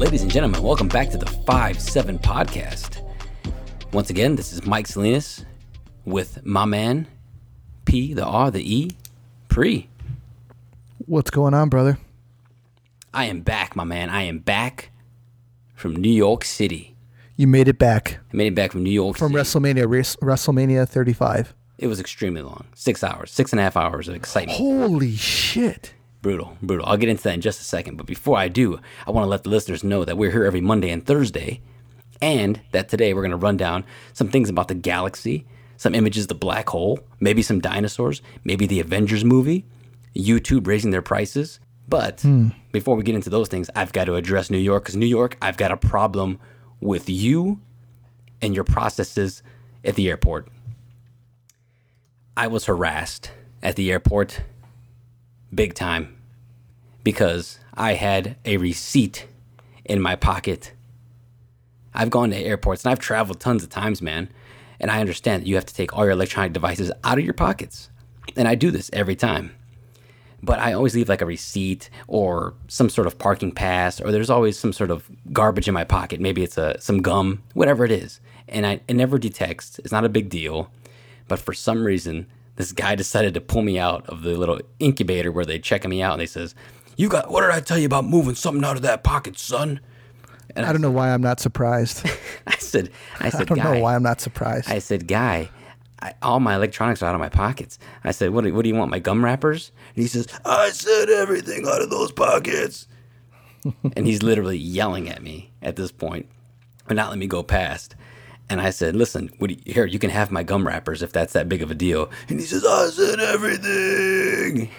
Ladies and gentlemen, welcome back to the 5 7 podcast. Once again, this is Mike Salinas with my man, P, the R, the E, Pre. What's going on, brother? I am back, my man. I am back from New York City. You made it back I made it back from New York from City. WrestleMania, WrestleMania 35. It was extremely long. Six hours, six and a half hours of excitement. Holy shit! Brutal, brutal. I'll get into that in just a second. But before I do, I want to let the listeners know that we're here every Monday and Thursday, and that today we're going to run down some things about the galaxy, some images of the black hole, maybe some dinosaurs, maybe the Avengers movie, YouTube raising their prices. But hmm. before we get into those things, I've got to address New York because New York, I've got a problem with you and your processes at the airport. I was harassed at the airport big time because I had a receipt in my pocket. I've gone to airports and I've traveled tons of times, man. And I understand that you have to take all your electronic devices out of your pockets. And I do this every time. But I always leave like a receipt or some sort of parking pass, or there's always some sort of garbage in my pocket. Maybe it's a some gum, whatever it is. And I, it never detects. It's not a big deal. But for some reason, this guy decided to pull me out of the little incubator where they checking me out, and they says, "You got what did I tell you about moving something out of that pocket, son?" And I don't know why I'm not surprised. I said, "I said, I don't guy, know why I'm not surprised. I said, guy, I, all my electronics are out of my pockets. I said, what do, what do you want, my gum wrappers? And he says, I said everything out of those pockets. and he's literally yelling at me at this point, but not let me go past. And I said, listen, what do you, here, you can have my gum wrappers if that's that big of a deal. And he says, I said everything.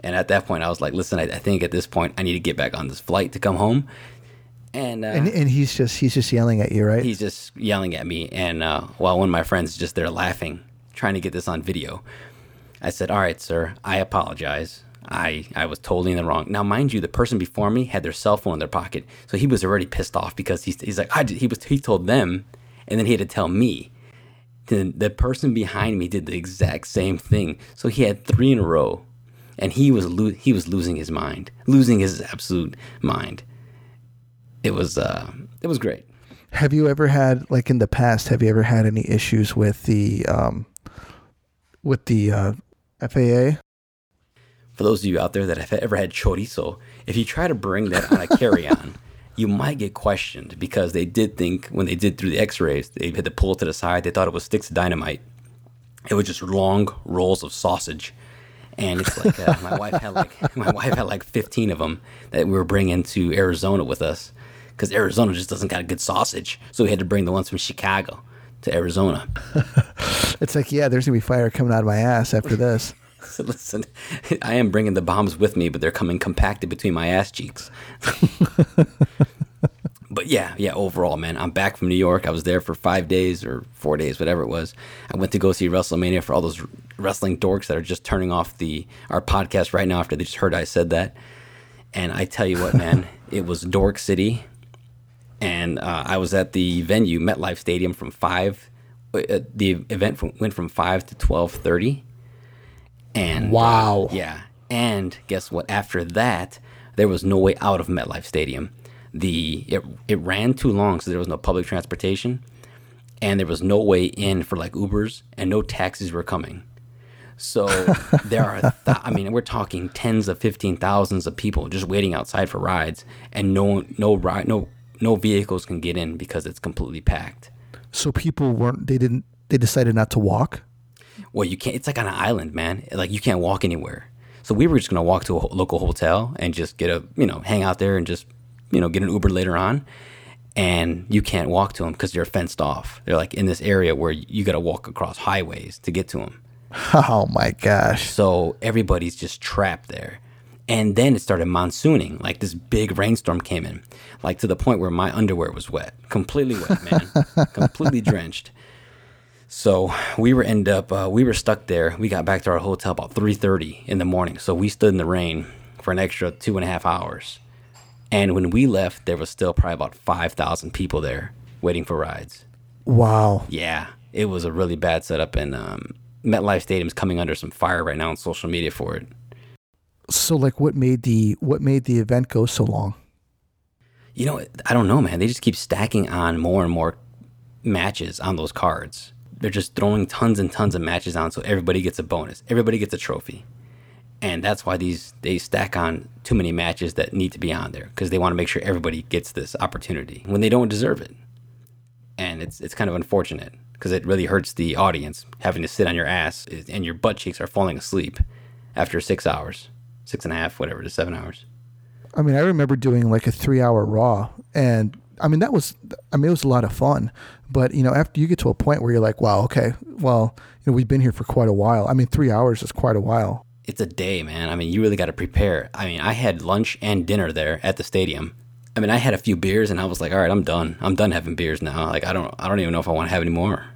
And at that point, I was like, listen, I, I think at this point, I need to get back on this flight to come home. And, uh, and and he's just he's just yelling at you, right? he's just yelling at me. And uh, while one of my friends is just there laughing trying to get this on video i said all right sir i apologize. I i was totally in the wrong. Now mind you the person before me had their cell phone in their pocket so he was already pissed off because he's, he's like I, did- he was he told them and then he had to tell me. The, the person behind me did the exact same thing. So he had three in a row and he was lo- he was losing his mind losing his absolute mind it was uh it was great have you ever had like in the past? Have you ever had any issues with the um with the uh, FAA? for those of you out there that have ever had chorizo, if you try to bring that on a carry-on, you might get questioned because they did think when they did through the X-rays, they had to pull it to the side. They thought it was sticks of dynamite. It was just long rolls of sausage, and it's like uh, my wife had like my wife had like 15 of them that we were bringing to Arizona with us because Arizona just doesn't got a good sausage, so we had to bring the ones from Chicago to Arizona. It's like yeah, there's gonna be fire coming out of my ass after this. So listen, I am bringing the bombs with me, but they're coming compacted between my ass cheeks. But yeah, yeah, overall, man, I'm back from New York. I was there for five days or four days, whatever it was. I went to go see WrestleMania for all those wrestling dorks that are just turning off the our podcast right now after they just heard I said that. And I tell you what, man, it was Dork City, and uh, I was at the venue, MetLife Stadium, from five. Uh, the event from, went from five to twelve thirty. And uh, Wow. yeah. And guess what? After that, there was no way out of MetLife Stadium. The it, it ran too long, so there was no public transportation, and there was no way in for like Ubers, and no taxis were coming. So there are, th- I mean, we're talking tens of fifteen thousands of people just waiting outside for rides, and no no ride no no vehicles can get in because it's completely packed. So people weren't they didn't they decided not to walk. Well, you can't. It's like on an island, man. Like you can't walk anywhere. So we were just gonna walk to a local hotel and just get a, you know, hang out there and just, you know, get an Uber later on. And you can't walk to them because they're fenced off. They're like in this area where you got to walk across highways to get to them. Oh my gosh. So everybody's just trapped there. And then it started monsooning. Like this big rainstorm came in, like to the point where my underwear was wet, completely wet, man, completely drenched. So we were end up uh, we were stuck there. We got back to our hotel about three thirty in the morning. So we stood in the rain for an extra two and a half hours. And when we left, there was still probably about five thousand people there waiting for rides. Wow. Yeah, it was a really bad setup, and um, MetLife Stadium's coming under some fire right now on social media for it. So like what made the what made the event go so long? You know, I don't know, man. They just keep stacking on more and more matches on those cards. They're just throwing tons and tons of matches on so everybody gets a bonus. Everybody gets a trophy. And that's why these they stack on too many matches that need to be on there because they want to make sure everybody gets this opportunity when they don't deserve it. And it's it's kind of unfortunate because it really hurts the audience having to sit on your ass and your butt cheeks are falling asleep after six hours, six and a half, whatever, to seven hours. I mean, I remember doing like a three hour Raw, and I mean, that was, I mean, it was a lot of fun. But, you know, after you get to a point where you're like, wow, okay, well, you know, we've been here for quite a while. I mean, three hours is quite a while. It's a day, man. I mean, you really got to prepare. I mean, I had lunch and dinner there at the stadium. I mean, I had a few beers and I was like, all right, I'm done. I'm done having beers now. Like, I don't, I don't even know if I want to have any more.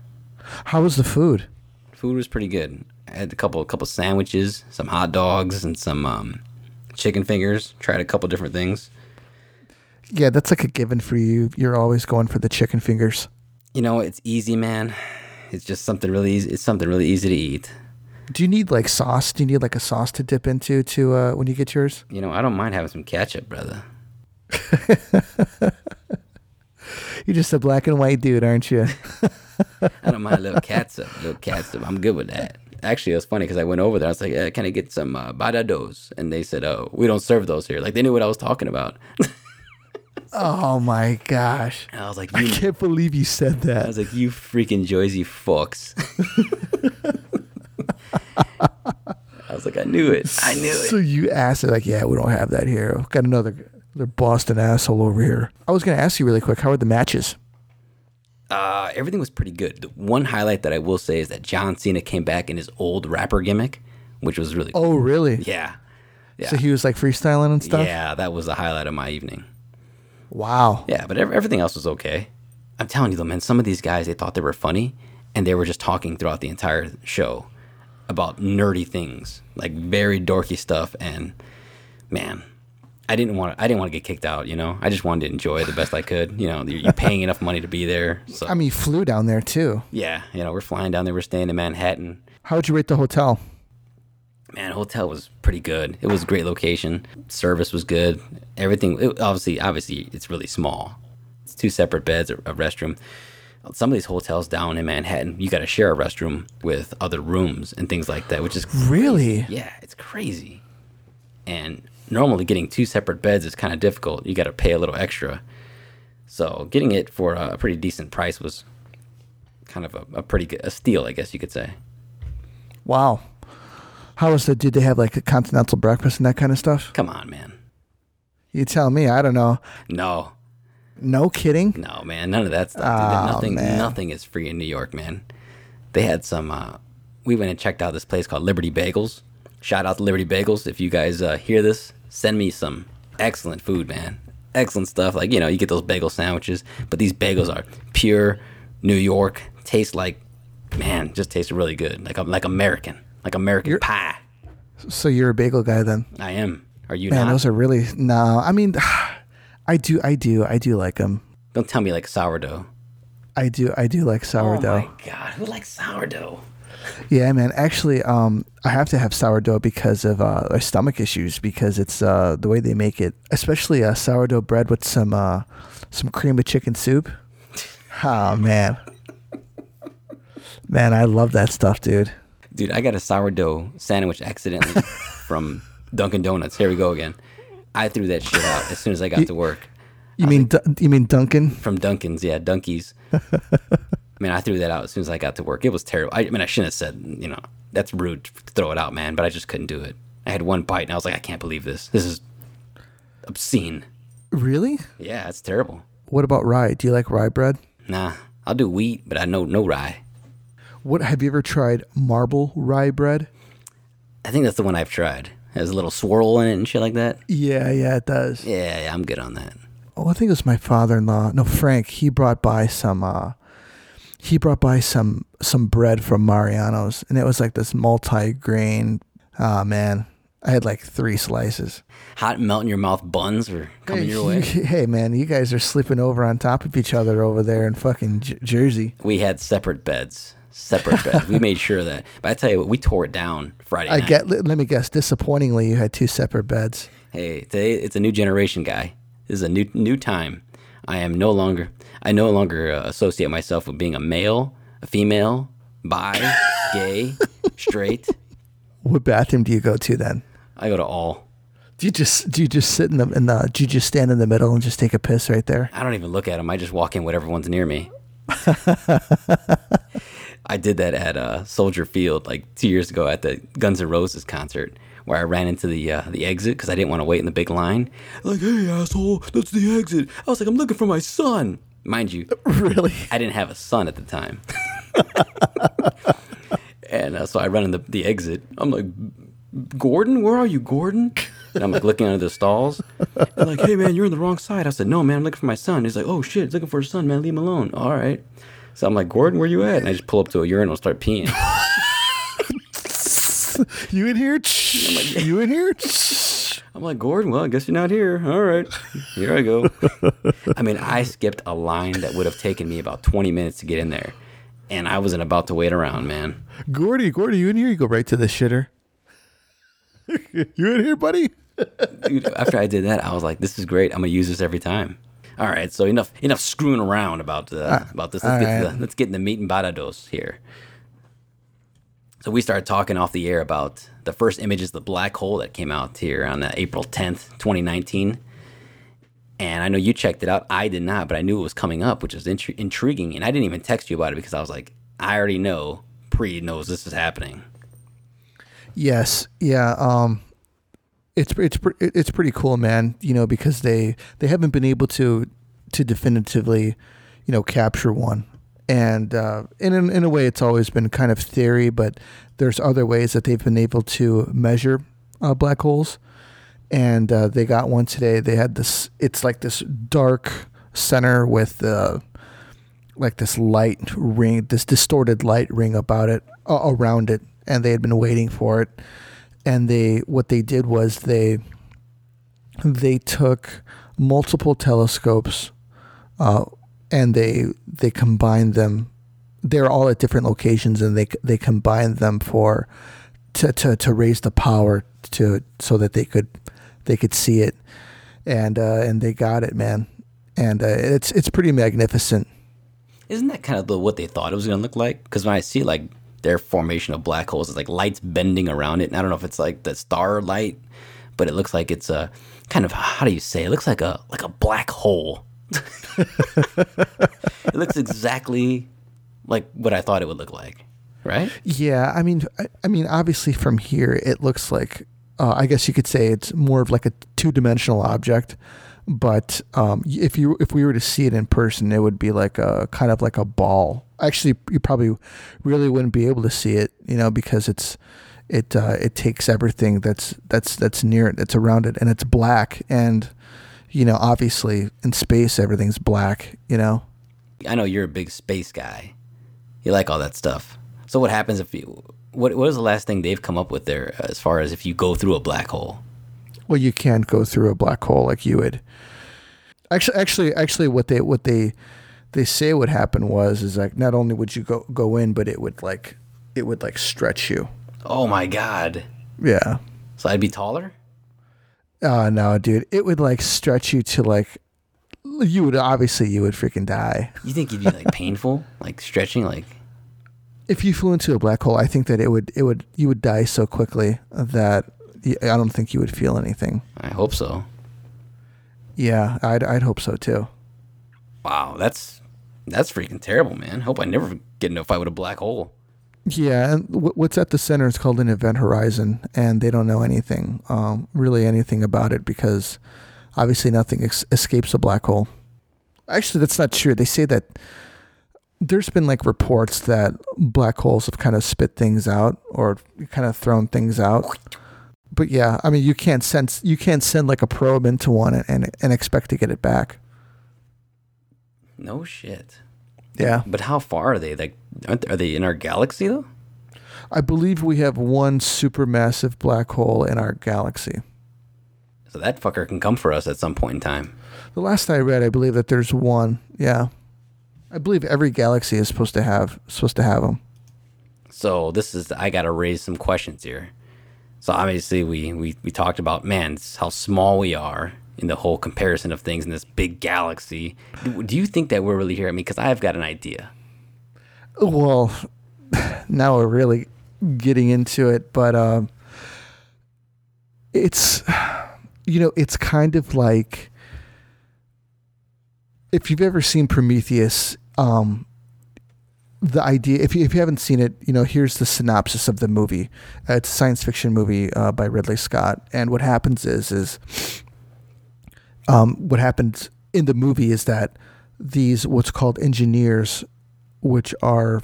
How was the food? Food was pretty good. I had a couple, a couple sandwiches, some hot dogs, and some um, chicken fingers. Tried a couple different things. Yeah, that's like a given for you. You're always going for the chicken fingers. You know, it's easy, man. It's just something really easy. It's something really easy to eat. Do you need like sauce? Do you need like a sauce to dip into to uh, when you get yours? You know, I don't mind having some ketchup, brother. You're just a black and white dude, aren't you? I don't mind a little catsup, a little catsup. I'm good with that. Actually, it was funny because I went over there. I was like, uh, "Can I get some uh, badados?" And they said, "Oh, we don't serve those here." Like they knew what I was talking about. oh my gosh! And I was like, I "You," can't believe you said that." I was like, "You freaking Joyzy fucks." I was like, "I knew it. I knew it. So you asked it like, yeah, we don't have that here. Got another, another Boston asshole over here. I was gonna ask you really quick, how were the matches? Uh, everything was pretty good. The one highlight that I will say is that John Cena came back in his old rapper gimmick, which was really Oh, really? yeah, yeah, So he was like freestyling and stuff. yeah. That was the highlight of my evening. Wow. Yeah, but everything else was okay. I'm telling you though, man, some of these guys they thought they were funny, and they were just talking throughout the entire show about nerdy things, like very dorky stuff. And man, I didn't want I didn't want to get kicked out. You know, I just wanted to enjoy the best I could. You know, you're, you're paying enough money to be there, so I mean, you flew down there too. yeah, you know, we're flying down there. We're staying in Manhattan. How would you rate the hotel? Man, hotel was pretty good. It was a great location. Service was good. Everything. It, obviously, obviously, it's really small. It's two separate beds, a, a restroom. Some of these hotels down in Manhattan, you got to share a restroom with other rooms and things like that, which is Really? yeah, it's crazy. And normally, getting two separate beds is kind of difficult. You got to pay a little extra. So getting it for a pretty decent price was kind of a, a pretty good a steal, I guess you could say. Wow. How was the? Did they have like a continental breakfast and that kind of stuff? Come on, man. You tell me. I don't know. No, No kidding. No, man, none of that stuff. Oh, nothing, man. nothing is free in New York, man. They had some. Uh, we went and checked out this place called Liberty Bagels. Shout out to Liberty Bagels. If you guys uh, hear this, send me some excellent food, man. Excellent stuff. Like you know, you get those bagel sandwiches, but these bagels are pure New York. Taste like, man, just tastes really good. Like like American, like American pie. So you're a bagel guy then? I am. Are you Man, not? those are really no. I mean, I do, I do, I do like them. Don't tell me like sourdough. I do, I do like sourdough. Oh my god, who likes sourdough? Yeah, man. Actually, um, I have to have sourdough because of uh, my stomach issues because it's uh, the way they make it, especially uh, sourdough bread with some uh, some cream of chicken soup. Oh man, man, I love that stuff, dude. Dude, I got a sourdough sandwich accidentally from Dunkin' Donuts. Here we go again. I threw that shit out as soon as I got to work. You mean Dun- you mean Duncan? From Dunkin's, yeah, Dunkies. I mean, I threw that out as soon as I got to work. It was terrible. I, I mean, I shouldn't have said, you know, that's rude to throw it out, man, but I just couldn't do it. I had one bite and I was like, I can't believe this. This is obscene. Really? Yeah, it's terrible. What about rye? Do you like rye bread? Nah, I'll do wheat, but I know no rye. What have you ever tried marble rye bread? I think that's the one I've tried. It has a little swirl in it and shit like that. Yeah, yeah, it does. Yeah, yeah, I'm good on that. Oh, I think it was my father-in-law. No, Frank. He brought by some. uh He brought by some some bread from Mariano's, and it was like this multi-grain. Ah, man, I had like three slices. Hot melt in your mouth buns are coming your way. Hey, man, you guys are sleeping over on top of each other over there in fucking J- Jersey. we had separate beds. Separate beds. We made sure of that. But I tell you what, we tore it down Friday I night. get. Let let me guess. Disappointingly, you had two separate beds. hey, today it's a new generation guy. This is a new new time. I am no longer I no longer uh, associate myself with being a male, a female, bi, gay, straight. What bathroom do you go to then? I go to all. Do you just do you just sit in the in the do you just stand in the middle and just take a piss right there? I don't even look at them. I just walk in whatever one's near me. I did that at uh, Soldier Field like two years ago at the Guns N' Roses concert, where I ran into the uh, the exit because I didn't want to wait in the big line. Like, hey asshole, that's the exit. I was like, I'm looking for my son. Mind you, Really? I didn't have a son at the time. and uh, so I run in the, the exit. I'm like, Gordon, where are you, Gordon? And I'm like looking under the stalls. And like, hey man, you're in the wrong side. I said, no man, I'm looking for my son. He's like, oh shit, he's looking for his son, man. Leave him alone. All right. So I'm like, Gordon, where you at? And I just pull up to a urinal and start peeing. You in here? you in here? I'm like, Gordon, well, I guess you're not here. All right. Here I go. I mean, I skipped a line that would have taken me about 20 minutes to get in there. And I wasn't about to wait around, man. Gordy, Gordy, you in here? You go right to the shitter. you in here, buddy? Dude, after I did that, I was like, "This is great. I'm gonna use this every time." All right, so enough enough screwing around about uh, about this. Let's get to right. the, let's get in the meat and barados here. So we started talking off the air about the first images of the black hole that came out here on uh, April 10th, 2019. And I know you checked it out. I did not, but I knew it was coming up, which was intri- intriguing. And I didn't even text you about it because I was like, I already know. Pre knows this is happening. Yes. Yeah. Um, it's it's it's pretty cool, man. You know, because they they haven't been able to to definitively, you know, capture one. And uh, and in in a way, it's always been kind of theory, but there's other ways that they've been able to measure uh, black holes. And uh, they got one today. They had this. It's like this dark center with uh, like this light ring, this distorted light ring about it, around it, and they had been waiting for it. And they, what they did was they, they took multiple telescopes, uh, and they they combined them. They're all at different locations, and they they combined them for to to to raise the power to so that they could they could see it, and uh, and they got it, man. And uh, it's it's pretty magnificent. Isn't that kind of the, what they thought it was going to look like? Because when I see like their formation of black holes, is like lights bending around it. And I don't know if it's like the star light, but it looks like it's a kind of how do you say? It looks like a like a black hole. it looks exactly like what I thought it would look like, right? Yeah, I mean, I, I mean, obviously from here it looks like, uh, I guess you could say it's more of like a two-dimensional object. But um, if you if we were to see it in person, it would be like a kind of like a ball. Actually, you probably really wouldn't be able to see it, you know, because it's it uh, it takes everything that's that's that's near it, that's around it, and it's black. And you know, obviously in space everything's black. You know, I know you're a big space guy. You like all that stuff. So what happens if you? What what is the last thing they've come up with there as far as if you go through a black hole? well you can't go through a black hole like you would actually actually actually what they what they they say would happen was is like not only would you go go in but it would like it would like stretch you. Oh my god! yeah. So I'd be taller. oh no dude. It would like stretch you to like you would obviously you would freaking die. You think it'd be like painful, like stretching, like? If you flew into a black hole i think that it would it would you would die so quickly that I don't think you would feel anything. I hope so. Yeah i'd i'd hope so too Wow, that's that's freaking terrible, man. Hope I never get into a fight with a black hole. Yeah, and wh- what's at the center is called an event horizon, and they don't know anything, um, really anything about it because obviously nothing ex- escapes a black hole. Actually, that's not true. They say that there's been like reports that black holes have kind of spit things out or kind of thrown things out. But yeah, I mean, you can't sense you can't send like a probe into one and and, and expect to get it back. No shit. Yeah, But how far are they? Like, aren't are they in our galaxy though? I believe we have one supermassive black hole in our galaxy. So that fucker can come for us at some point in time. The last I read, I believe that there's one. Yeah, I believe every galaxy is supposed to have supposed to have them. So this is I got to raise some questions here. So obviously we we we talked about man how small we are in the whole comparison of things in this big galaxy. Do, you think that we're really here? I mean, because I've got an idea. Well, now we're really getting into it, but um, it's you know it's kind of like if you've ever seen Prometheus. Um, the idea, if you, if you haven't seen it, you know, here's the synopsis of the movie. Uh, it's a science fiction movie uh, by Ridley Scott, and what happens is is um, what happens in the movie is that these what's called engineers, which are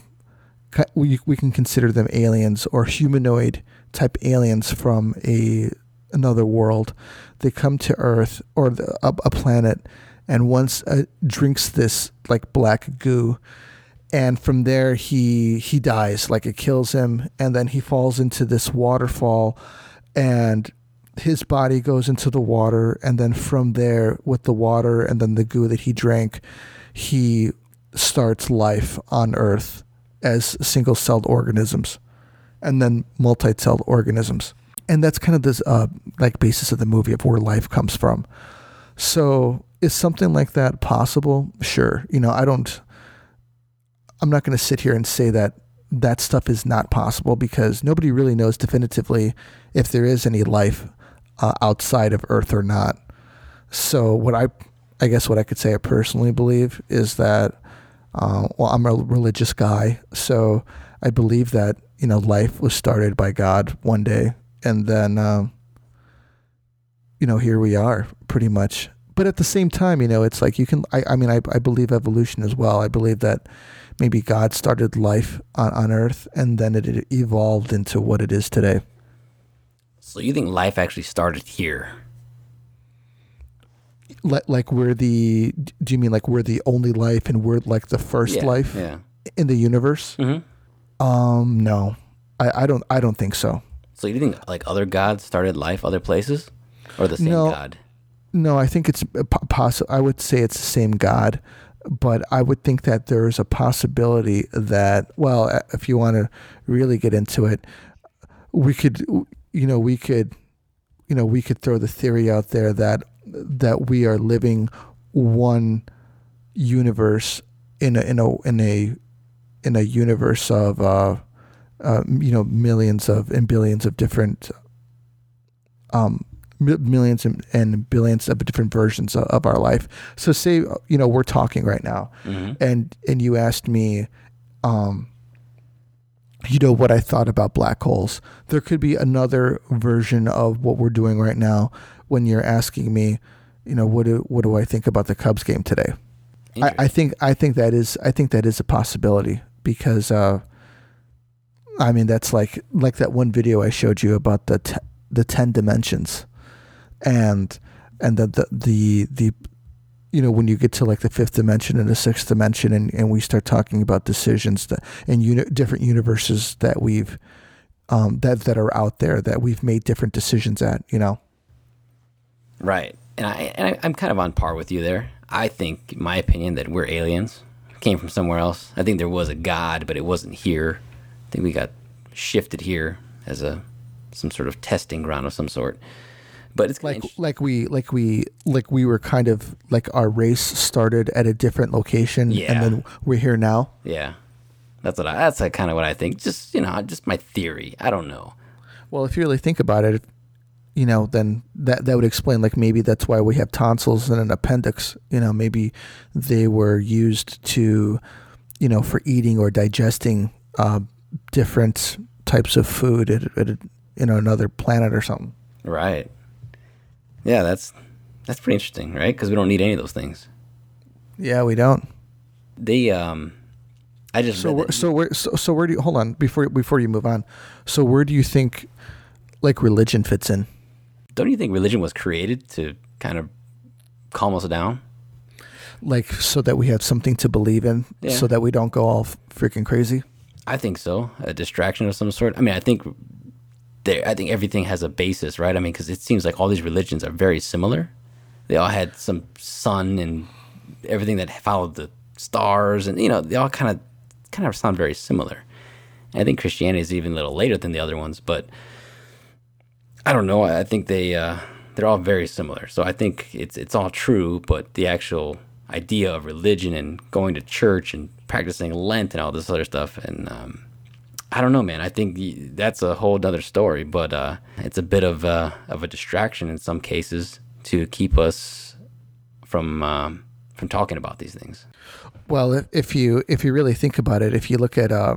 we we can consider them aliens or humanoid type aliens from a another world. They come to Earth or the, a, a planet, and once uh, drinks this like black goo and from there he he dies like it kills him. And then he falls into this waterfall and his body goes into the water. And then from there with the water and then the goo that he drank he starts life on earth as single-celled organisms and then multi-celled organisms. And that's kind of this uh, like basis of the movie of where life comes from. So is something like that possible? Sure. You know i don't I'm not going to sit here and say that that stuff is not possible because nobody really knows definitively if there is any life uh, outside of Earth or not. So what I, I guess what I could say I personally believe is that, uh, well, I'm a religious guy, so I believe that you know life was started by God one day, and then, uh, you know, here we are, pretty much. But at the same time, you know, it's like you can. I, I mean, I, I believe evolution as well. I believe that maybe God started life on, on Earth and then it evolved into what it is today. So you think life actually started here? Like, like we're the, do you mean like we're the only life and we're like the first Yeah, life Yeah. in the universe? Mm-hmm. Um, no, I, I don't, I don't think so. So you think like other gods started life other places, or the same No. god? No, I think it's possible. I would say it's the same God, but I would think that there is a possibility that, well, uh, if you want to really get into it, we could, you know, we could, you know, we could throw the theory out there that that we are living one universe in a in a in a in a universe of uh, uh, you know millions of and billions of different um, millions and, and billions of different versions of, of our life. So say you know we're talking right now, Mm-hmm. and and you asked me, um, you know what I thought about black holes. There could be another version of what we're doing right now when you're asking me, you know, what do what do I think about the Cubs game today? I, I think I think that is I think that is a possibility because uh, I mean that's like like that one video I showed you about the te- the ten dimensions, and and that the the, the you know when you get to like the fifth dimension and the sixth dimension and, and we start talking about decisions that and uni- different universes that we've um, that that are out there that we've made different decisions at you know Right. And I and I, I'm kind of on par with you there. I think, my opinion, that we're aliens. Came from somewhere else. I think there was a god, but it wasn't here. I think we got shifted here as a some sort of testing ground of some sort. But it's like like we like we like we were kind of like our race started at a different location Yeah. and then we're here now yeah. That's what I. That's like kind of what I think. Just you know, just my theory. I don't know. well if you really think about it you know then that that would explain like maybe that's why we have tonsils and an appendix you know maybe they were used to you know for eating or digesting uh, different types of food at, at you know another planet or something Right. Yeah, that's that's pretty interesting, right? Because we don't need any of those things. yeah we don't They um, I just So where, so where so, so where do you hold on before before you move on? So where do you think like religion fits in? don't you think religion was created to kind of calm us down? Like so that we have something to believe in, Yeah. so that we don't go all freaking crazy. I think so. A distraction of some sort. I mean, I think I think everything has a basis, right? I mean, because it seems like all these religions are very similar. They all had some sun and everything that followed the stars, and you know, they all kind of kind of sound very similar. I think Christianity is even a little later than the other ones, but I don't know. I think they uh, they're all very similar. So I think it's it's all true, but the actual idea of religion and going to church and practicing Lent and all this other stuff, and um, I don't know, man. I think that's a whole other story, but uh, it's a bit of a, of a distraction in some cases to keep us from um, from talking about these things. Well, if, if you if you really think about it, if you look at uh,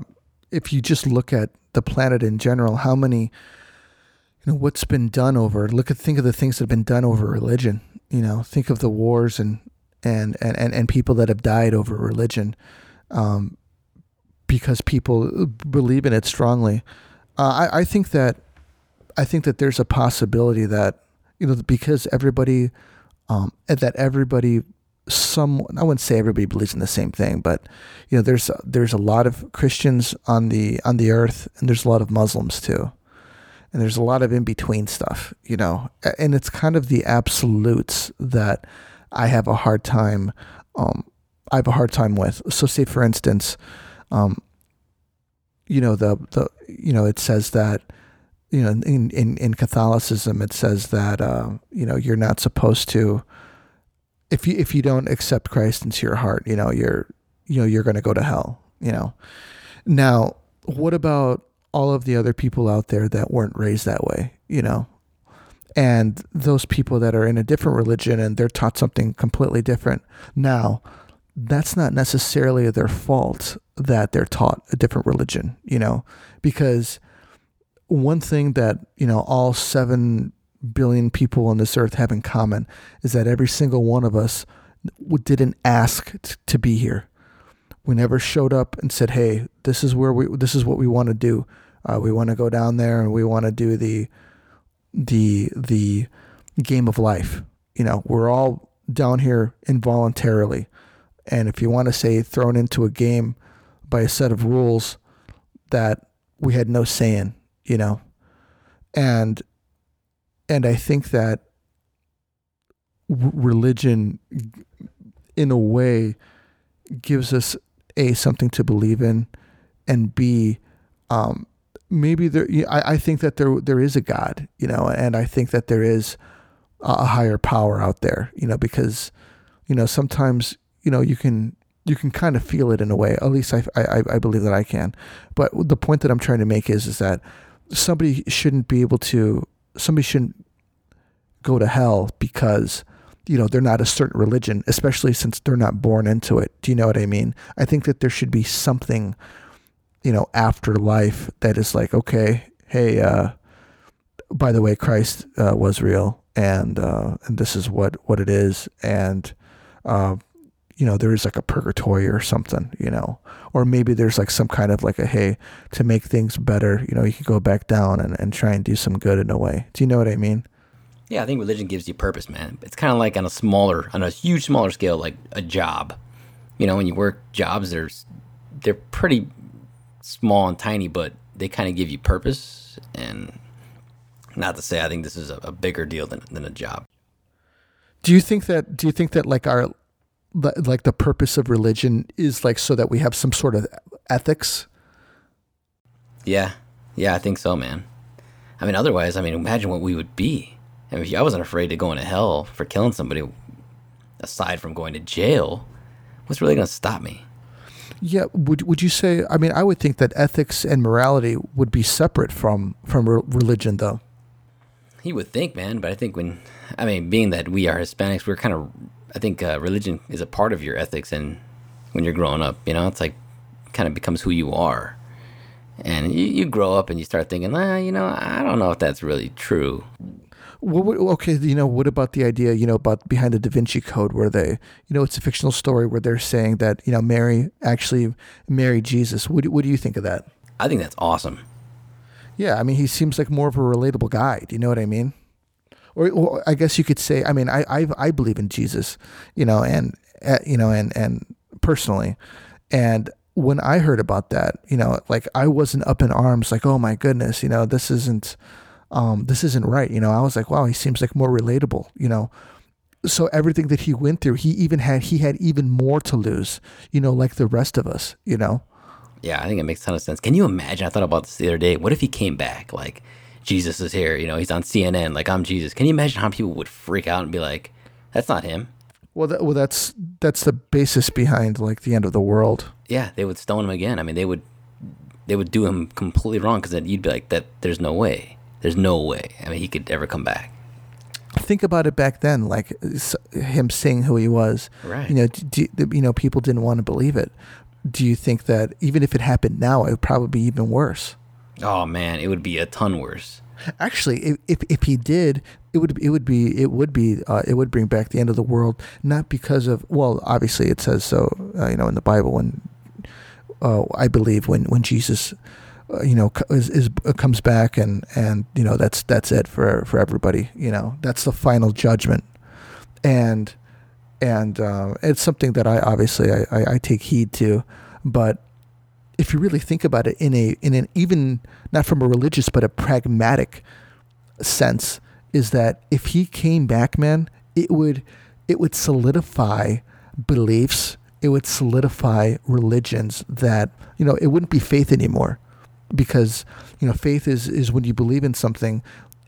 if you just look at the planet in general, how many you know what's been done over look at think of the things that have been done over religion you know think of the wars and and and and, and people that have died over religion um, because people believe in it strongly uh, I, I think that i think that there's a possibility that you know because everybody um, that everybody some I wouldn't say everybody believes in the same thing, but you know there's there's a lot of Christians on the on the earth, and there's a lot of Muslims too and there's a lot of in between stuff, you know, and it's kind of the absolutes that I have a hard time. Um, I have a hard time with. So, say for instance, um, you know the the you know it says that you know in in, in Catholicism it says that uh, you know you're not supposed to if you if you don't accept Christ into your heart, you know you're you know you're going to go to hell. You know, now what about all of the other people out there that weren't raised that way, you know. And those people that are in a different religion and they're taught something completely different. Now, that's not necessarily their fault that they're taught a different religion, you know, because one thing that, you know, all 7 billion people on this earth have in common is that every single one of us didn't ask t- to be here. We never showed up and said, "Hey, this is where we this is what we want to do. Uh, we want to go down there and we want to do the the the game of life. You know, we're all down here involuntarily, and if you want to say thrown into a game by a set of rules that we had no say in, you know, and and I think that religion, in a way, gives us a something to believe in, and b um, maybe there. I, I think that there there is a God, you know, and I think that there is a higher power out there, you know, because you know sometimes you know you can you can kind of feel it in a way. At least I, I, I believe that I can. But the point that I'm trying to make is is that somebody shouldn't be able to somebody shouldn't go to hell because you know they're not a certain religion, especially since they're not born into it. Do you know what I mean? I think that there should be something you know, after life that is like, okay, hey, uh, by the way, Christ uh, was real, and uh, and this is what what it is, and uh, you know, there is like a purgatory or something, you know, or maybe there's like some kind of like a hey, to make things better, you know, you can go back down and, and try and do some good in a way. Do you know what I mean? Yeah, I think religion gives you purpose, man. It's kind of like on a smaller, on a huge smaller scale, like a job. You know, when you work jobs, there's they're pretty small and tiny, but they kind of give you purpose. And not to say I think this is a, a bigger deal than, than a job. Do you think that? Do you think that like our like the purpose of religion is like so that we have some sort of ethics? Yeah, yeah, I think so, man. I mean, otherwise, I mean, imagine what we would be. I mean, if I wasn't afraid to go into hell for killing somebody, aside from going to jail, what's really going to stop me? Yeah, would would you say? I mean, I would think that ethics and morality would be separate from from religion, though. He would think, man, but I think when I mean, being that we are Hispanics, we're kind of. I think uh, religion is a part of your ethics, and when you're growing up, you know, it's like kind of becomes who you are. And you, you grow up and you start thinking, ah, you know, I don't know if that's really true. What, okay, you know, what about the idea, you know, about behind the Da Vinci Code, where they, you know, it's a fictional story where they're saying that, you know, Mary actually married Jesus. What, what do you think of that? I think that's awesome. Yeah, I mean, he seems like more of a relatable guy. Do you know what I mean? Or, or I guess you could say, I mean, I, I, I believe in Jesus, you know, and, uh, you know, and, and personally, and when I heard about that, you know, like I wasn't up in arms, like, oh my goodness, you know, this isn't, um, this isn't right. You know, I was like, wow, he seems like more relatable, you know. So everything that he went through, he even had he had even more to lose, you know, like the rest of us, you know. Yeah, I think it makes a ton of sense. Can you imagine? I thought about this the other day. What if he came back? Like, Jesus is here. You know, he's on CNN. Like I'm Jesus. Can you imagine how people would freak out and be like, "That's not him." Well, that, well, that's that's the basis behind like the end of the world. Yeah, they would stone him again. I mean, they would they would do him completely wrong because then you'd be like, "That there's no way. There's no way. I mean, he could ever come back." Think about it back then, like him seeing who he was. Right. You know, do, you know, people didn't want to believe it. Do you think that even if it happened now, it would probably be even worse? Oh man, it would be a ton worse. Actually, if, if he did, it would it would be it would be uh, it would bring back the end of the world. Not because of well, obviously it says so. Uh, you know, in the Bible, when uh, I believe when when Jesus, uh, you know, is, is uh, comes back and and you know that's that's it for for everybody. You know, that's the final judgment, and and uh, it's something that I obviously I, I, I take heed to, but if you really think about it in a in an even not from a religious but a pragmatic sense is that if he came back man it would it would solidify beliefs it would solidify religions that you know it wouldn't be faith anymore. Because you know faith is is when you believe in something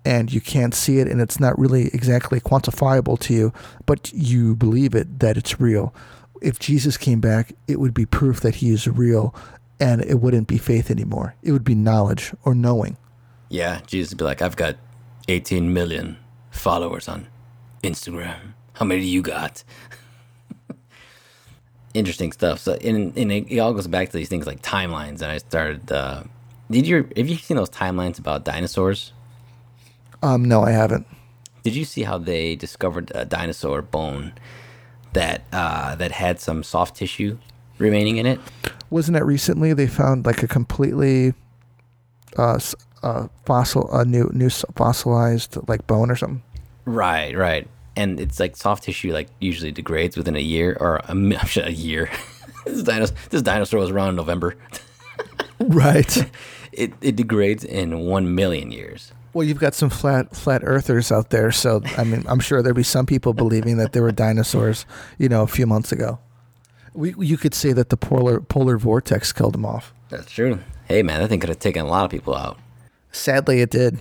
and you can't see it and it's not really exactly quantifiable to you but you believe it that it's real. If jesus came back it would be proof that he is real and it wouldn't be faith anymore it would be knowledge or knowing Yeah, Jesus would be like, "I've got 18 million followers on Instagram. How many do you got?" Interesting stuff. So, and, and it, it all goes back to these things like timelines. And I started. Uh, did you have you seen those timelines about dinosaurs? um no i haven't Did you see how they discovered a dinosaur bone that uh, that had some soft tissue remaining in it? wasn't it recently they found like a completely uh, uh fossil a new new fossilized like bone or something Right, right. And it's like soft tissue, like usually degrades within a year or a, a year. this, dinosaur, this dinosaur was around in November. right It, it degrades in one million years. well you've got some flat flat earthers out there so i mean i'm sure there'd be some people believing that there were dinosaurs you know a few months ago we, you could say that the polar polar vortex killed them off That's true. Hey, man, that thing could have taken a lot of people out. sadly it did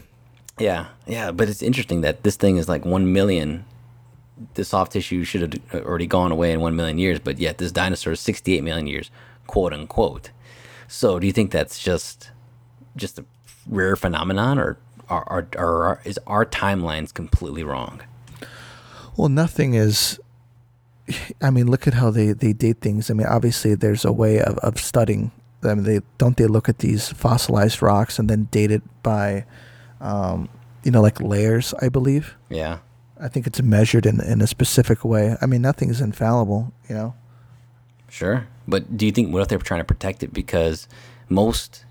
Yeah, yeah, but it's interesting that this thing is like one million. The soft tissue should have uh, already gone away in one million years, but yet this dinosaur is 68 million years, quote unquote. So, do you think that's just just a rare phenomenon, or are, are, are is our timelines completely wrong? Well, nothing is. I mean, look at how they, they date things. I mean, obviously, there's a way of, of studying them. They don't they look at these fossilized rocks and then date it by, um, you know, like layers. I believe. Yeah, I think it's measured in in a specific way. I mean, nothing is infallible. You know. sure. But do you think what if they're trying to protect it because most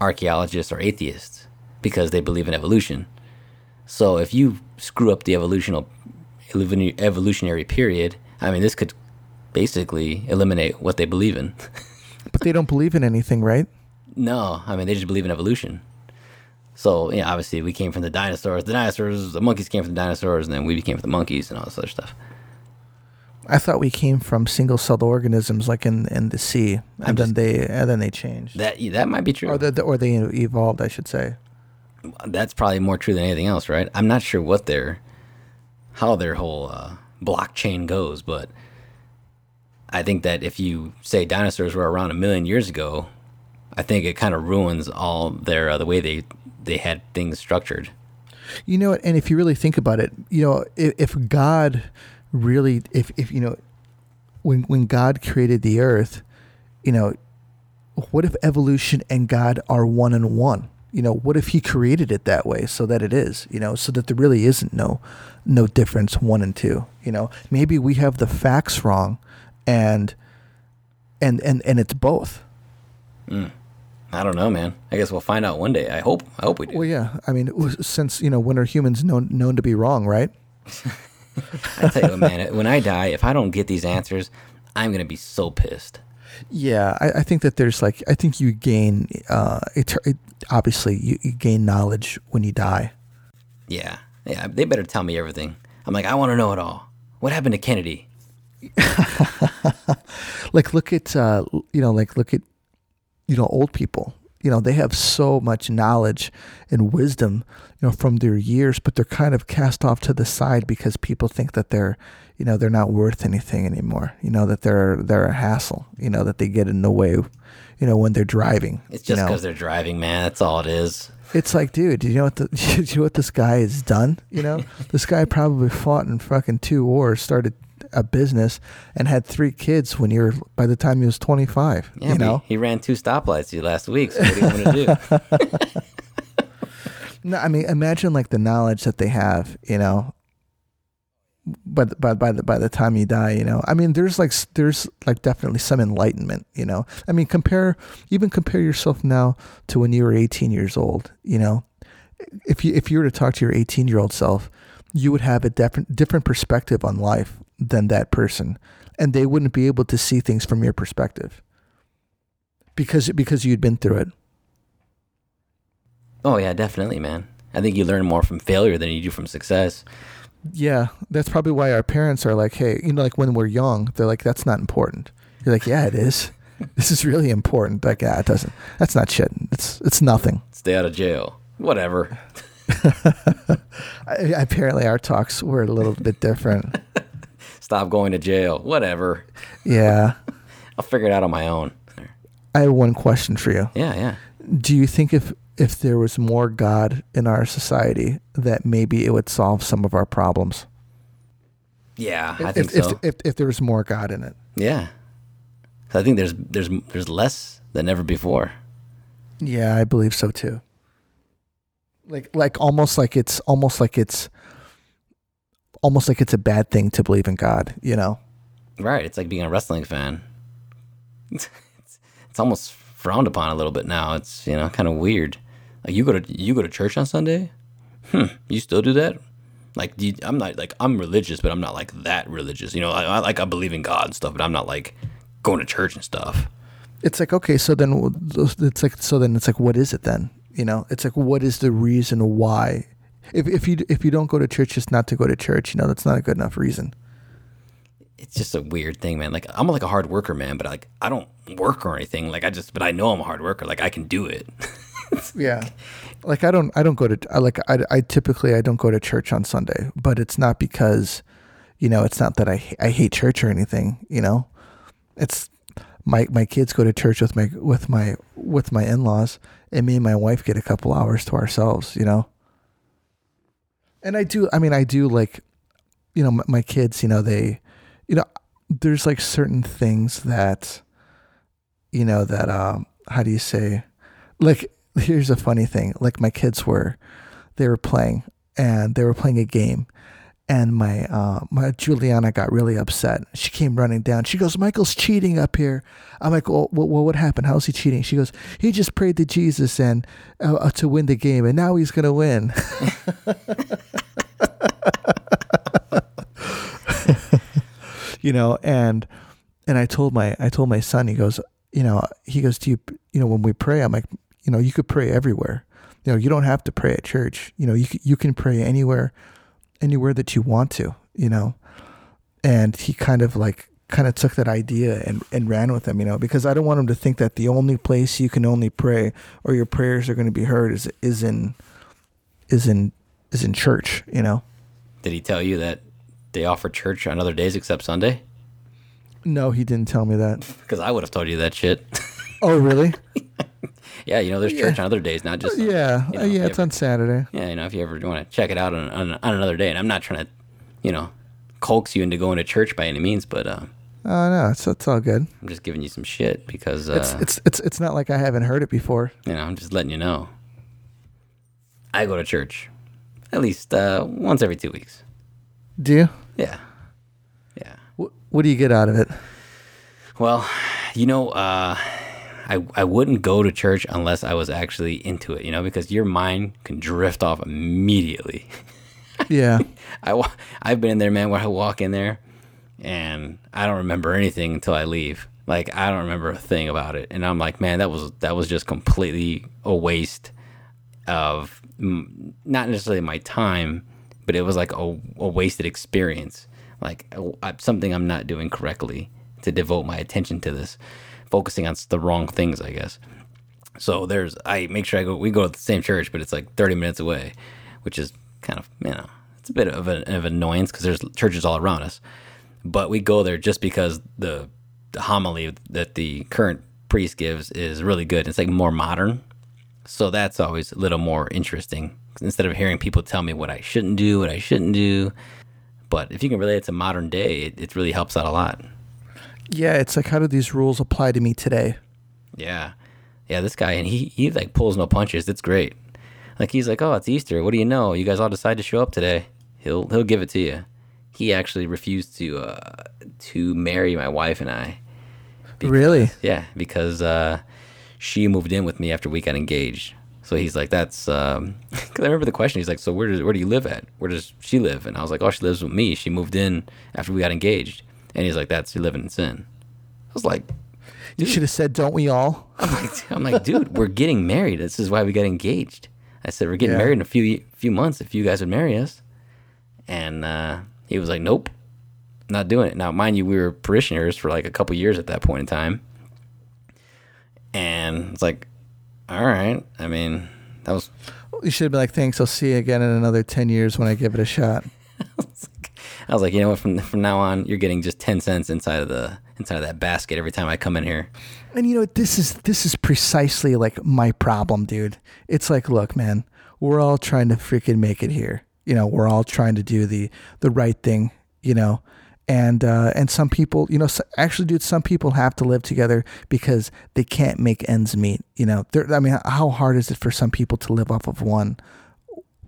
archaeologists are atheists because they believe in evolution? So if you screw up the evolutional evolutionary period, I mean, this could basically eliminate what they believe in. But they don't believe in anything, right? no, I mean, they just believe in evolution. So, yeah, obviously, we came from the dinosaurs. The dinosaurs, the monkeys came from the dinosaurs, and then we became from the monkeys and all this other stuff. I thought we came from single-celled organisms, like in, in the sea, and I'm then just- they and then they changed, That that might be true. or the, or they evolved, I should say. That's probably more true than anything else, right? I'm not sure what their how their whole uh, blockchain goes, but I think that if you say dinosaurs were around a million years ago, I think it kind of ruins all their uh, the way they they had things structured. You know, and if you really think about it, you know, if, if God really, if, if, you know, when, when God created the earth, you know, what if evolution and God are one and one? You know, what if he created it that way so that it is, you know, so that there really isn't no, no difference one and two, you know, maybe we have the facts wrong and, and, and, and it's both. Hmm. I don't know, man. I guess we'll find out one day. I hope. I hope we do. Well, yeah. I mean, since, you know, when are humans known, known to be wrong, right? I tell you, what, man. When I die, if I don't get these answers, I'm gonna be so pissed. Yeah, I, I think that there's like I think you gain uh, it, it obviously you, you gain knowledge when you die. Yeah, yeah. They better tell me everything. I'm like, I want to know it all. What happened to Kennedy? Like look at uh, you know like look at you know old people. you know, they have so much knowledge and wisdom, you know, from their years, but they're kind of cast off to the side because people think that they're, you know, they're not worth anything anymore. You know, that they're they're a hassle. You know, that they get in the way. You know, when they're driving. It's you just know? because they're driving, man. That's all it is. It's like, dude, do you know what the do you know what this guy has done? You know, this guy probably fought in fucking two wars, started a business, and had three kids when you're by the time he was twenty five. Yeah, you know, he, he ran two stoplights you last week. So what do you want to do? no, I mean, imagine like the knowledge that they have. You know, but but by the by the time you die, you know, I mean, there's like there's like definitely some enlightenment. You know, I mean, compare even compare yourself now to when you were 18 years old. You know, if you if you were to talk to your 18 year old self, you would have a different different perspective on life than that person, and they wouldn't be able to see things from your perspective because because you'd been through it. oh yeah, definitely, man. I think you learn more from failure than you do from success. Yeah, that's probably why our parents are like, hey, you know, like when we're young, they're like, that's not important. You're like, yeah, it is. This is really important. Like, yeah, it doesn't. That's not shit. It's it's nothing. Stay out of jail. Whatever. I, apparently, our talks were a little bit different. Stop going to jail. Whatever. Yeah, I'll figure it out on my own. I have one question for you. Yeah, yeah. Do you think if if there was more God in our society, that maybe it would solve some of our problems? Yeah, I if, think if, so. if, if there was more God in it. yeah. I think there's there's there's less than ever before. Yeah, I believe so too. Like like almost like it's almost like it's almost like it's a bad thing to believe in God, you know? Right. It's like being a wrestling fan. It's, it's almost frowned upon a little bit now. It's you know kind of weird. Like you go to you go to church on Sunday. Hmm. You still do that? Like do you, I'm not like I'm religious, but I'm not like that religious. You know, I, I like I believe in God and stuff, but I'm not like going to church and stuff. It's like okay, so then it's like so then it's like what is it then? You know, it's like what is the reason why? If if you if you don't go to church just not to go to church, you know, that's not a good enough reason. It's just a weird thing, man. Like I'm like a hard worker, man, but like I don't work or anything. Like I just, but I know I'm a hard worker. Like I can do it. Yeah. Like I don't I don't go to I like I, I typically I don't go to church on Sunday, but it's not because you know, it's not that I I hate church or anything, you know. It's my my kids go to church with my with my with my in-laws and me and my wife get a couple hours to ourselves, you know. And I do I mean I do like you know my, my kids, you know, they you know there's like certain things that you know that um how do you say like here's a funny thing like my kids were they were playing and they were playing a game and my uh, my Juliana got really upset. She came running down. She goes, "Michael's cheating up here." I'm like, "Well, well what happened? How's he cheating?" She goes, "He just prayed to Jesus and uh, uh, to win the game, and now he's gonna win." you know, and and I told my I told my son. He goes, you know, he goes, "Do you you know when we pray?" I'm like, you know, you could pray everywhere. You know, you don't have to pray at church. You know, you you can pray anywhere, anywhere that you want to. You know, and he kind of like kind of took that idea and, and ran with them. You know, because I don't want him to think that the only place you can only pray or your prayers are going to be heard is is in is in is in church. You know. Did he tell you that they offer church on other days except Sunday? No, he didn't tell me that. Because I would have told you that shit. Oh, really? yeah, you know, there's church on other days, not just Sunday. yeah, You know, uh, yeah. It's ever- on Saturday. Yeah, you know, if you ever want to check it out on, on, on another day, and I'm not trying to, you know, coax you into going to church by any means, but uh, Oh no, it's it's all good. I'm just giving you some shit because, It's uh, it's it's it's not like I haven't heard it before. you know, I'm just letting you know. I go to church at least uh, once every two weeks. Do you? Yeah, yeah. What, what do you get out of it? Well, you know, uh, I I wouldn't go to church unless I was actually into it, you know, because your mind can drift off immediately. Yeah, I, I've been in there, man, where I walk in there and I don't remember anything until I leave. Like I don't remember a thing about it, and I'm like, man, that was that was just completely a waste of not necessarily my time, but it was like a, a wasted experience, like something I'm not doing correctly to devote my attention to this, focusing on the wrong things, I guess. So there's I make sure I go. We go to the same church, but it's like 30 minutes away, which is kind of you know it's a bit of an, of an annoyance because there's churches all around us. But we go there just because the, the homily that the current priest gives is really good. It's like more modern, so that's always a little more interesting instead of hearing people tell me what I shouldn't do, what I shouldn't do. But if you can relate it to modern day, it, it really helps out a lot. Yeah, it's like how do these rules apply to me today? Yeah. Yeah, this guy and he he like pulls no punches. It's great. Like he's like, "Oh, it's Easter. What do you know? You guys all decide to show up today. He'll he'll give it to you." He actually refused to uh to marry my wife and I. really? Yeah, because uh she moved in with me after we got engaged. So he's like, "That's um cuz I remember the question. He's like, "So where does where do you live at? Where does she live?" And I was like, "Oh, she lives with me. She moved in after we got engaged." And he's like, "That's you living in sin." I was like, You should have said, "Don't we all?" I'm like, I'm like, dude, we're getting married. This is why we got engaged. I said, we're getting Yeah. married in a few few months if you guys would marry us. And uh, he was like, nope, not doing it. Now, mind you, we were parishioners for like a couple years at that point in time. And it's like, all right. I mean, that was You should be like, "Thanks. I'll see you again in another ten years when I give it a shot." I was like, you know what? From from now on, you're getting just ten cents inside of the inside of that basket every time I come in here. And you know? This is this is precisely like my problem, dude. It's like, look, man, we're all trying to freaking make it here. You know, we're all trying to do the the right thing. You know, and uh, and some people, you know, actually, dude, some people have to live together because they can't make ends meet. You know, They're- I mean, how hard is it for some people to live off of one?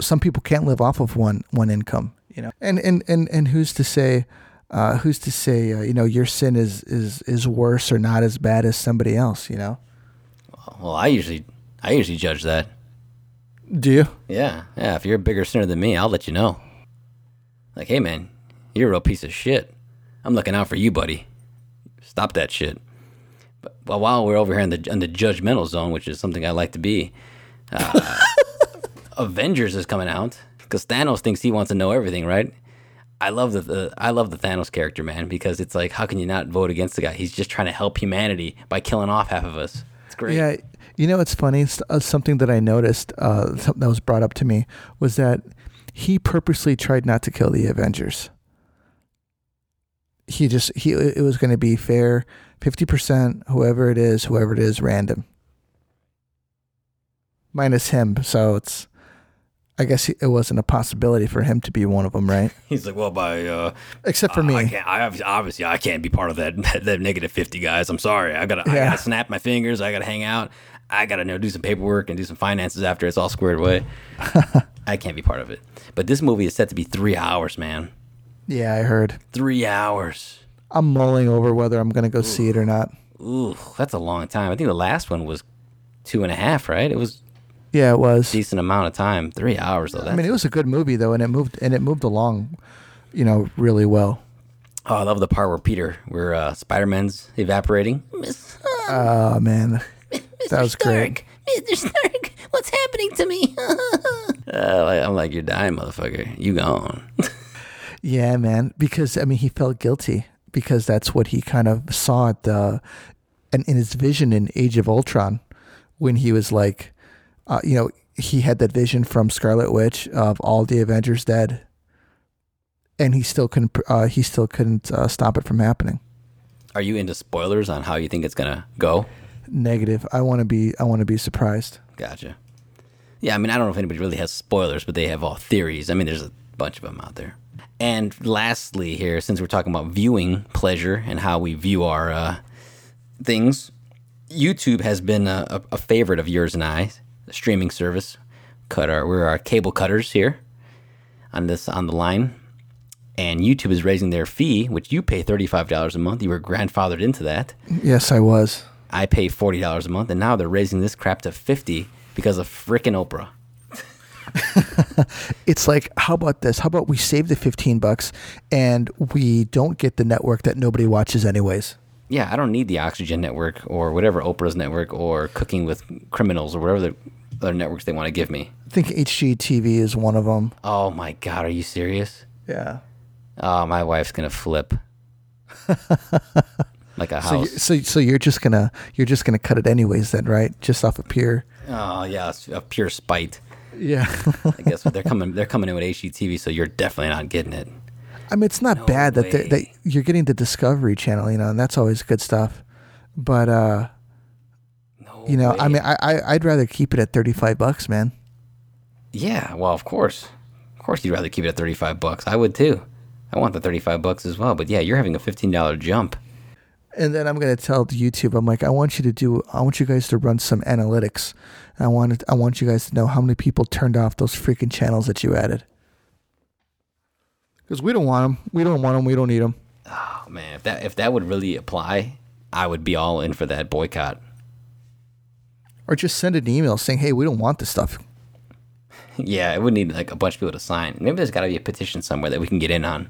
Some people can't live off of one one income. You know, and and and and who's to say? Uh, who's to say? Uh, you know, your sin is is is worse or not as bad as somebody else. You know. Well, I usually I usually judge that. Do you? Yeah, yeah. If you're a bigger sinner than me, I'll let you know. Like, hey, man, you're a real piece of shit. I'm looking out for you, buddy. Stop that shit. But well, while we're over here in the in the judgmental zone, which is something I like to be, uh, Avengers is coming out because Thanos thinks he wants to know everything, right? I love the, the I love the Thanos character, man, because it's like, how can you not vote against the guy? He's just trying to help humanity by killing off half of us. It's great. Yeah. You know, it's funny. It's, uh, something that I noticed uh, something that was brought up to me was that he purposely tried not to kill the Avengers. He just he it was going to be fair, fifty percent. Whoever it is, whoever it is, random. Minus him, so it's. I guess he, it wasn't a possibility for him to be one of them, right? He's like, well, by uh, Except for me. I can't. I obviously, obviously I can't be part of that that, negative fifty guys. I'm sorry. I gotta I gotta snap my fingers. I gotta hang out. I gotta you know do some paperwork and do some finances after it's all squared away. I can't be part of it. But this movie is set to be three hours, man. yeah, I heard. Three hours. I'm mulling over whether I'm to go see it or not. Ooh, that's a long time. I think the last one was two and a half, right? It was Yeah, it was. decent amount of time. Three hours though. I mean, it was a good movie though, and it moved and it moved along, you know, really well. oh, I love the part where Peter, where uh, Spider Man's evaporating. Miss, Oh man, that was great. Mr. Stark, what's happening to me? uh, like, I'm like, you're dying, motherfucker. You gone. Yeah, man, because I mean, he felt guilty because that's what he kind of saw at the, and in his vision in Age of Ultron, when he was like, uh, you know, he had that vision from Scarlet Witch of all the Avengers dead, and he still couldn't. Uh, he still couldn't uh, stop it from happening. Are you into spoilers on how you think it's gonna go? Negative. I want to be. I want to be surprised. Gotcha. Yeah, I mean, I don't know if anybody really has spoilers, but they have all theories. I mean, there's a bunch of them out there. And lastly, here, since we're talking about viewing pleasure and how we view our uh, things, YouTube has been a, a, a favorite of yours and I, a streaming service. Cut our we're our cable cutters here on this on the line, and YouTube is raising their fee, which you pay thirty five dollars a month. You were grandfathered into that. Yes, I was. I pay forty dollars a month, and now they're raising this crap to fifty because of frickin' Oprah. It's like, how about this? How about we save the 15 bucks and we don't get the network that nobody watches anyways? Yeah, I don't need the Oxygen Network or whatever Oprah's network or Cooking with Criminals or whatever the other networks they want to give me. I think HGTV is one of them. Oh my god, are you serious? Yeah. Oh, my wife's gonna flip. like a So, house. so so you're just gonna you're just gonna cut it anyways then, right? Just off of pure. oh yeah, a pure spite. Yeah. I guess they're coming. They're coming in with HGTV, so you're definitely not getting it. I mean, it's not No bad that they- that you're getting the Discovery Channel, you know, and that's always good stuff. But uh, No you know, I mean, I, I I'd rather keep it at thirty five bucks, man. yeah. Well, of course, of course, you'd rather keep it at thirty five bucks. I would too. I want the thirty five bucks as well. But yeah, you're having a fifteen dollar jump. And then I'm gonna tell YouTube, I'm like, I want you to do, I want you guys to run some analytics. I want, I want you guys to know how many people turned off those freaking channels that you added. Because we don't want them. We don't want them. We don't need them. Oh ah, man, if that if that would really apply, I would be all in for that boycott. Or just send an email saying, hey, we don't want this stuff. yeah, it would need like a bunch of people to sign. Maybe there's got to be a petition somewhere that we can get in on.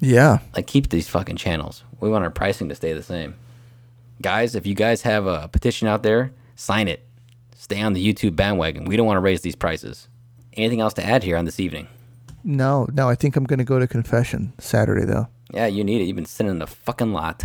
Yeah. Like keep these fucking channels. We want our pricing to stay the same. Guys, if you guys have a petition out there, sign it. Stay on the YouTube bandwagon. We don't want to raise these prices. Anything else to add here on this evening? No, no, I think I'm going to go to confession Saturday, though. Yeah, you need it. You've been sitting in the fucking lot.